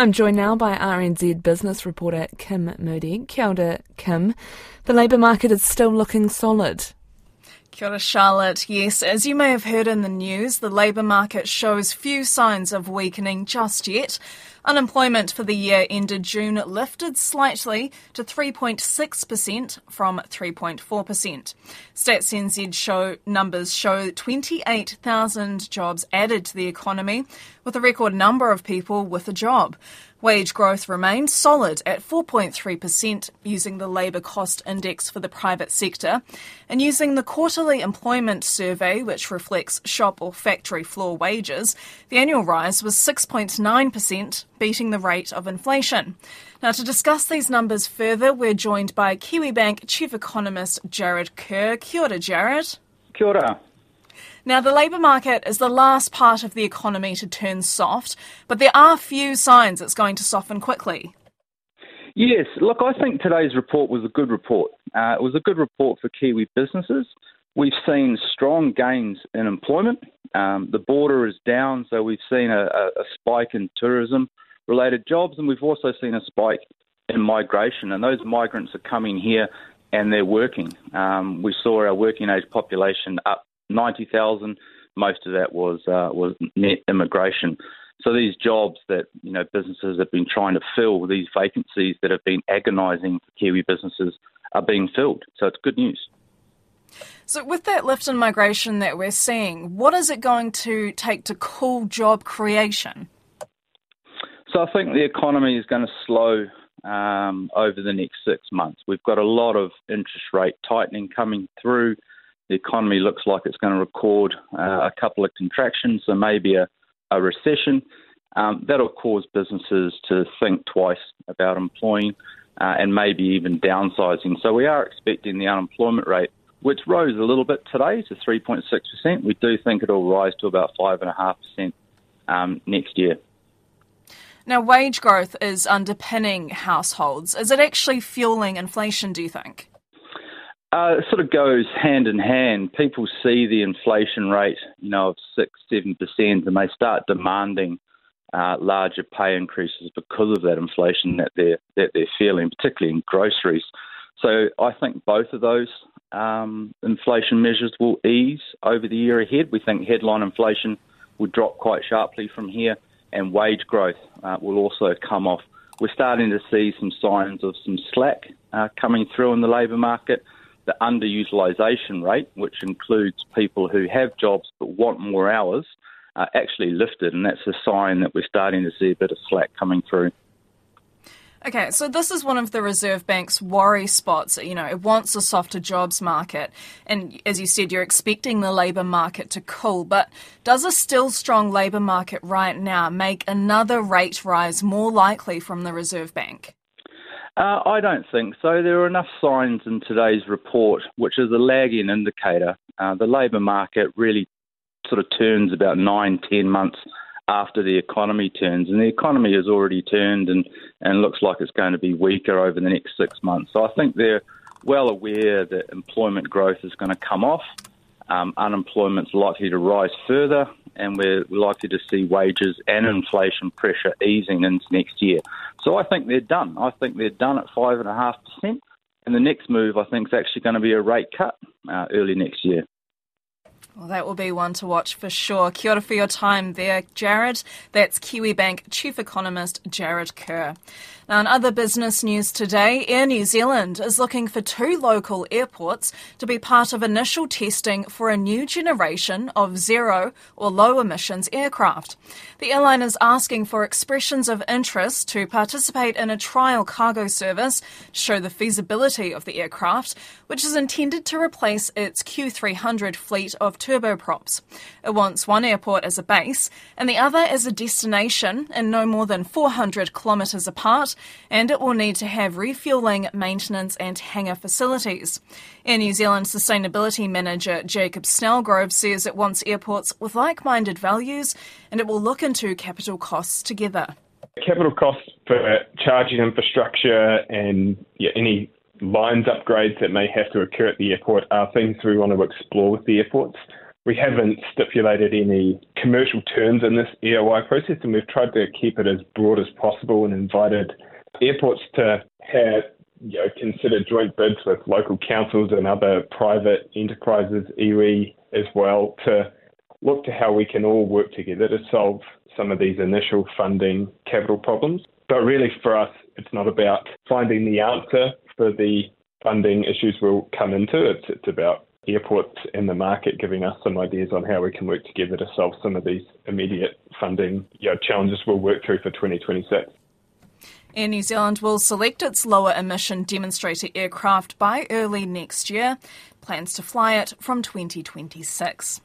I'm joined now by RNZ business reporter Kim Moodie. Kia ora, Kim. The labour market is still looking solid. Kia ora, Charlotte. Yes, as you may have heard in the news, the labour market shows few signs of weakening just yet. Unemployment for the year ended June lifted slightly to 3.6% from 3.4%. Stats NZ show numbers show 28,000 jobs added to the economy, with a record number of people with a job. Wage growth remained solid at 4.3% using the labour cost index for the private sector. And using the quarterly employment survey, which reflects shop or factory floor wages, the annual rise was 6.9%, beating the rate of inflation. Now, to discuss these numbers further, we're joined by Kiwibank Chief Economist Jarrod Kerr. Kia ora, Jarrod. Kia ora. Now, the labour market is the last part of the economy to turn soft, but there are few signs it's going to soften quickly. Yes, look, I think today's report was a good report. Uh, it was a good report for Kiwi businesses. We've seen strong gains in employment. Um, the border is down, so we've seen a, a spike in tourism related jobs, and we've also seen a spike in migration. And those migrants are coming here and they're working. Um, we saw our working age population up 90,000. Most of that was uh, was net immigration. So these jobs that you know businesses have been trying to fill, these vacancies that have been agonising for Kiwi businesses, are being filled. So it's good news. So, with that lift in migration that we're seeing, what is it going to take to cool job creation? So, I think the economy is going to slow um, over the next six months. We've got a lot of interest rate tightening coming through the economy looks like it's going to record uh, a couple of contractions, so maybe a, a recession. Um, that'll cause businesses to think twice about employing uh, and maybe even downsizing. So we are expecting the unemployment rate, which rose a little bit today to 3.6%. We do think it'll rise to about 5.5% um, next year. Now, wage growth is underpinning households. Is it actually fueling inflation, do you think? Uh, it sort of goes hand in hand. People see the inflation rate, you know, of six, seven percent, and they start demanding uh, larger pay increases because of that inflation that they're that they're feeling, particularly in groceries. So I think both of those um, inflation measures will ease over the year ahead. We think headline inflation will drop quite sharply from here, and wage growth uh, will also come off. We're starting to see some signs of some slack uh, coming through in the labour market the underutilisation rate, which includes people who have jobs but want more hours, uh, actually lifted, and that's a sign that we're starting to see a bit of slack coming through. Okay, so this is one of the Reserve Bank's worry spots. You know, it wants a softer jobs market. And as you said, you're expecting the labour market to cool. But does a still strong labour market right now make another rate rise more likely from the Reserve Bank? Uh, I don't think so. There are enough signs in today's report, which is a lagging indicator. Uh, the labour market really sort of turns about nine, ten months after the economy turns, and the economy has already turned and, and looks like it's going to be weaker over the next six months. So I think they're well aware that employment growth is going to come off. Um, unemployment's likely to rise further, and we're likely to see wages and inflation pressure easing into next year. So I think they're done. I think they're done at 5.5%. And the next move, I think, is actually going to be a rate cut uh, early next year. Well, that will be one to watch for sure. Kia ora for your time there, Jarrod. That's Kiwibank Chief Economist Jarrod Kerr. Now, in other business news today, Air New Zealand is looking for two local airports to be part of initial testing for a new generation of zero or low emissions aircraft. The airline is asking for expressions of interest to participate in a trial cargo service to show the feasibility of the aircraft, which is intended to replace its Q300 fleet of turboprops. It wants one airport as a base and the other as a destination and no more than 400 kilometres apart and it will need to have refuelling, maintenance, and hangar facilities. Air New Zealand Sustainability Manager Jacob Snellgrove says it wants airports with like minded values and it will look into capital costs together. Capital costs for charging infrastructure and yeah, any lines upgrades that may have to occur at the airport are things we want to explore with the airports. we haven't stipulated any commercial terms in this EOI process, and we've tried to keep it as broad as possible and invited airports to have you know, consider joint bids with local councils and other private enterprises, iwi as well, to look to how we can all work together to solve some of these initial funding capital problems. But really, for us, it's not about finding the answer for the funding issues we'll come into. It's, it's about airports and the market giving us some ideas on how we can work together to solve some of these immediate funding you know, challenges we'll work through for 2026. Air New Zealand will select its lower emission demonstrator aircraft by early next year. Plans to fly it from 2026.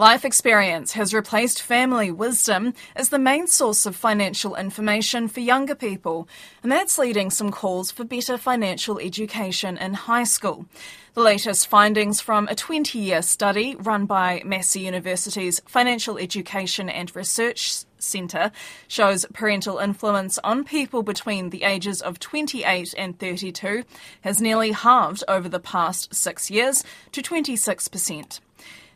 Life experience has replaced family wisdom as the main source of financial information for younger people, and that's leading some calls for better financial education in high school. The latest findings from a 20 year study run by Massey University's Financial Education and Research Centre shows parental influence on people between the ages of 28 and 32 has nearly halved over the past six years to 26%.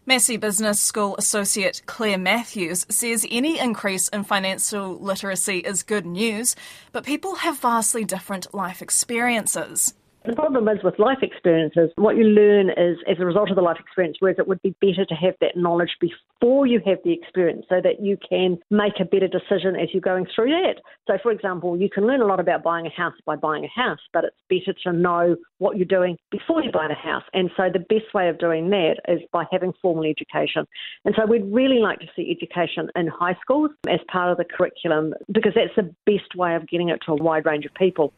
Massey Business School associate Claire Matthews says any increase in financial literacy is good news, but people have vastly different life experiences. The problem is with life experiences, what you learn is as a result of the life experience, whereas it would be better to have that knowledge before you have the experience so that you can make a better decision as you're going through that. So, for example, you can learn a lot about buying a house by buying a house, but it's better to know what you're doing before you buy the house. And so, the best way of doing that is by having formal education. And so, we'd really like to see education in high schools as part of the curriculum because that's the best way of getting it to a wide range of people.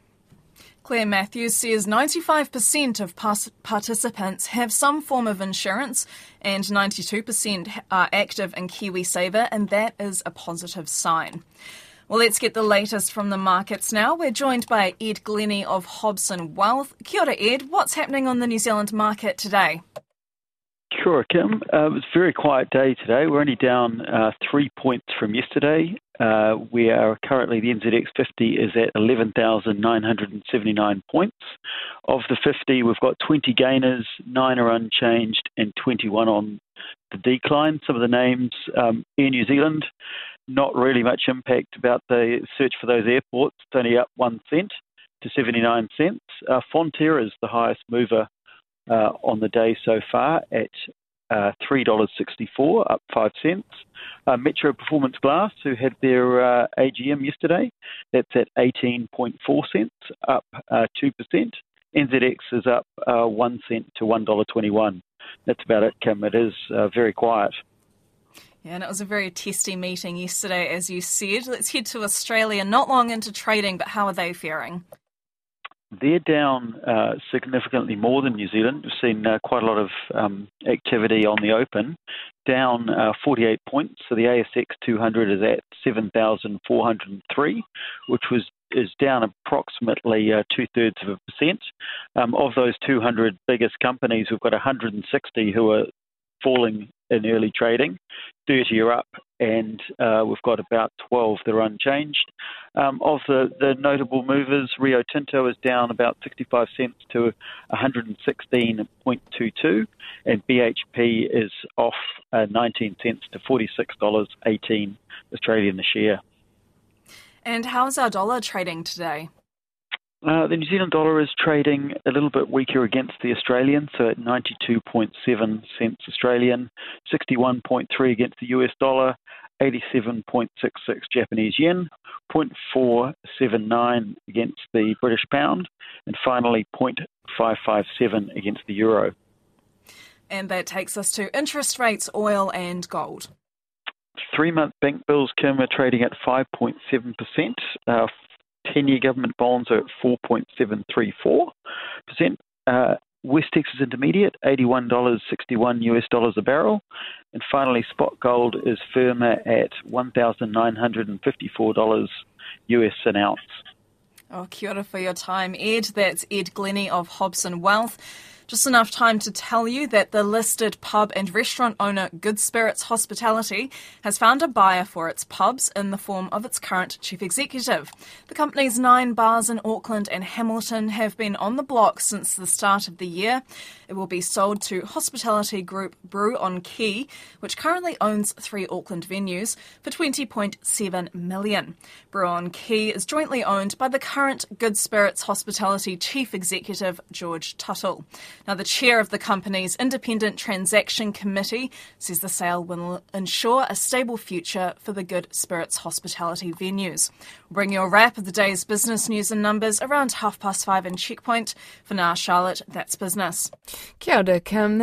Claire Matthews says 95% of participants have some form of insurance and 92% are active in KiwiSaver, and that is a positive sign. Well, let's get the latest from the markets now. We're joined by Ed Glennie of Hobson Wealth. Kia ora, Ed. What's happening on the New Zealand market today? Sure, Kim. Uh, it was a very quiet day today. We're only down uh, three points from yesterday. Uh, we are currently, the NZX 50 is at 11,979 points. Of the 50, we've got 20 gainers, 9 are unchanged, and 21 on the decline. Some of the names um, Air New Zealand, not really much impact about the search for those airports. It's only up 1 cent to 79 cents. Uh, Fonterra is the highest mover uh, on the day so far at uh, $3.64, up 5 cents. Uh, Metro Performance Glass, who had their uh, AGM yesterday, that's at 18.4 cents, up uh, 2%. NZX is up uh, 1 cent to $1.21. That's about it, Kim. It is uh, very quiet. Yeah, and it was a very testy meeting yesterday, as you said. Let's head to Australia, not long into trading, but how are they faring? They're down uh, significantly more than New Zealand. We've seen uh, quite a lot of um, activity on the open, down uh, 48 points. So the ASX 200 is at 7,403, which was is down approximately uh, two thirds of a percent. Um, of those 200 biggest companies, we've got 160 who are falling in early trading. 30 are up, and uh, we've got about 12 that are unchanged. Um, of the, the notable movers, Rio Tinto is down about 65 cents to 116.22, and BHP is off uh, 19 cents to $46.18 Australian a share. And how's our dollar trading today? Uh, the New Zealand dollar is trading a little bit weaker against the Australian, so at 92.7 cents Australian, 61.3 against the US dollar, 87.66 Japanese yen, 0.479 against the British pound, and finally 0.557 against the euro. And that takes us to interest rates, oil, and gold. Three month bank bills, Kim, are trading at 5.7%. Uh, 10 year government bonds are at 4.734%. Uh, West Texas Intermediate, $81.61 US dollars a barrel. And finally, spot gold is firmer at $1,954 US an ounce. Oh, kia ora for your time, Ed. That's Ed Glennie of Hobson Wealth. Just enough time to tell you that the listed pub and restaurant owner Good Spirits Hospitality has found a buyer for its pubs in the form of its current chief executive. The company's nine bars in Auckland and Hamilton have been on the block since the start of the year. It will be sold to hospitality group Brew on Quay, which currently owns three Auckland venues, for 20.7 million. Brew on Quay is jointly owned by the current Good Spirits Hospitality chief executive George Tuttle. Now, the chair of the company's independent transaction committee says the sale will ensure a stable future for the Good Spirits Hospitality venues. We'll bring you a wrap of the day's business news and numbers around half past five in Checkpoint. For now, Charlotte, that's business. Kia ora, Kim.